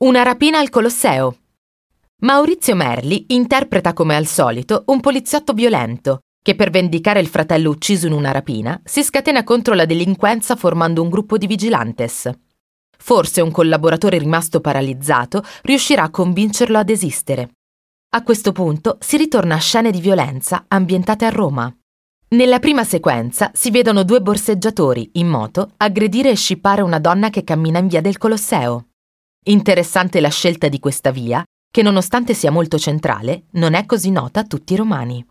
Una rapina al Colosseo. Maurizio Merli interpreta come al solito un poliziotto violento che per vendicare il fratello ucciso in una rapina si scatena contro la delinquenza formando un gruppo di vigilantes. Forse un collaboratore rimasto paralizzato riuscirà a convincerlo a desistere. A questo punto si ritorna a scene di violenza ambientate a Roma. Nella prima sequenza si vedono due borseggiatori in moto aggredire e scippare una donna che cammina in via del Colosseo. Interessante la scelta di questa via, che nonostante sia molto centrale, non è così nota a tutti i romani.